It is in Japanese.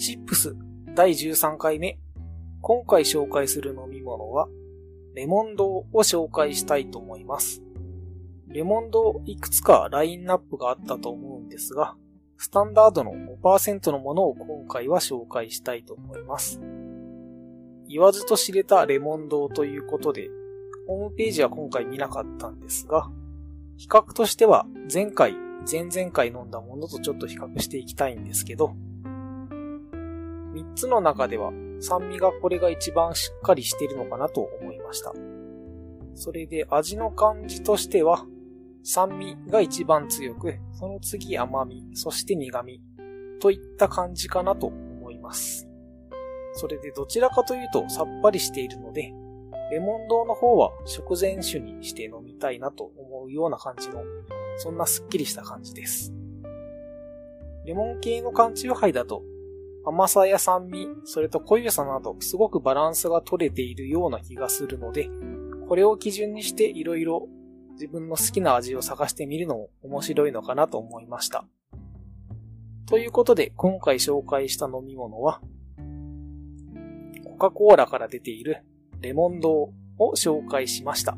チップス第13回目。今回紹介する飲み物は、レモンドを紹介したいと思います。レモンドいくつかラインナップがあったと思うんですが、スタンダードの5%のものを今回は紹介したいと思います。言わずと知れたレモンドということで、ホームページは今回見なかったんですが、比較としては前回、前々回飲んだものとちょっと比較していきたいんですけど、つの中では酸味がこれが一番しっかりしているのかなと思いました。それで味の感じとしては、酸味が一番強く、その次甘み、そして苦味といった感じかなと思います。それでどちらかというとさっぱりしているので、レモン堂の方は食前酒にして飲みたいなと思うような感じの、そんなスッキリした感じです。レモン系の缶中杯だと甘さや酸味、それと濃ゆさなど、すごくバランスが取れているような気がするので、これを基準にして色々自分の好きな味を探してみるのも面白いのかなと思いました。ということで、今回紹介した飲み物は、コカ・コーラから出ているレモンドを紹介しました。